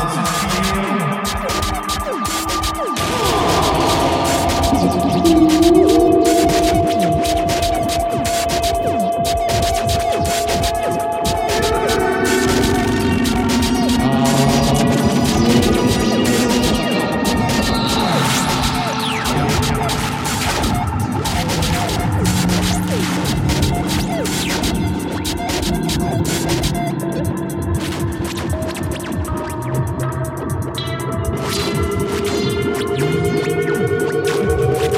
Wow.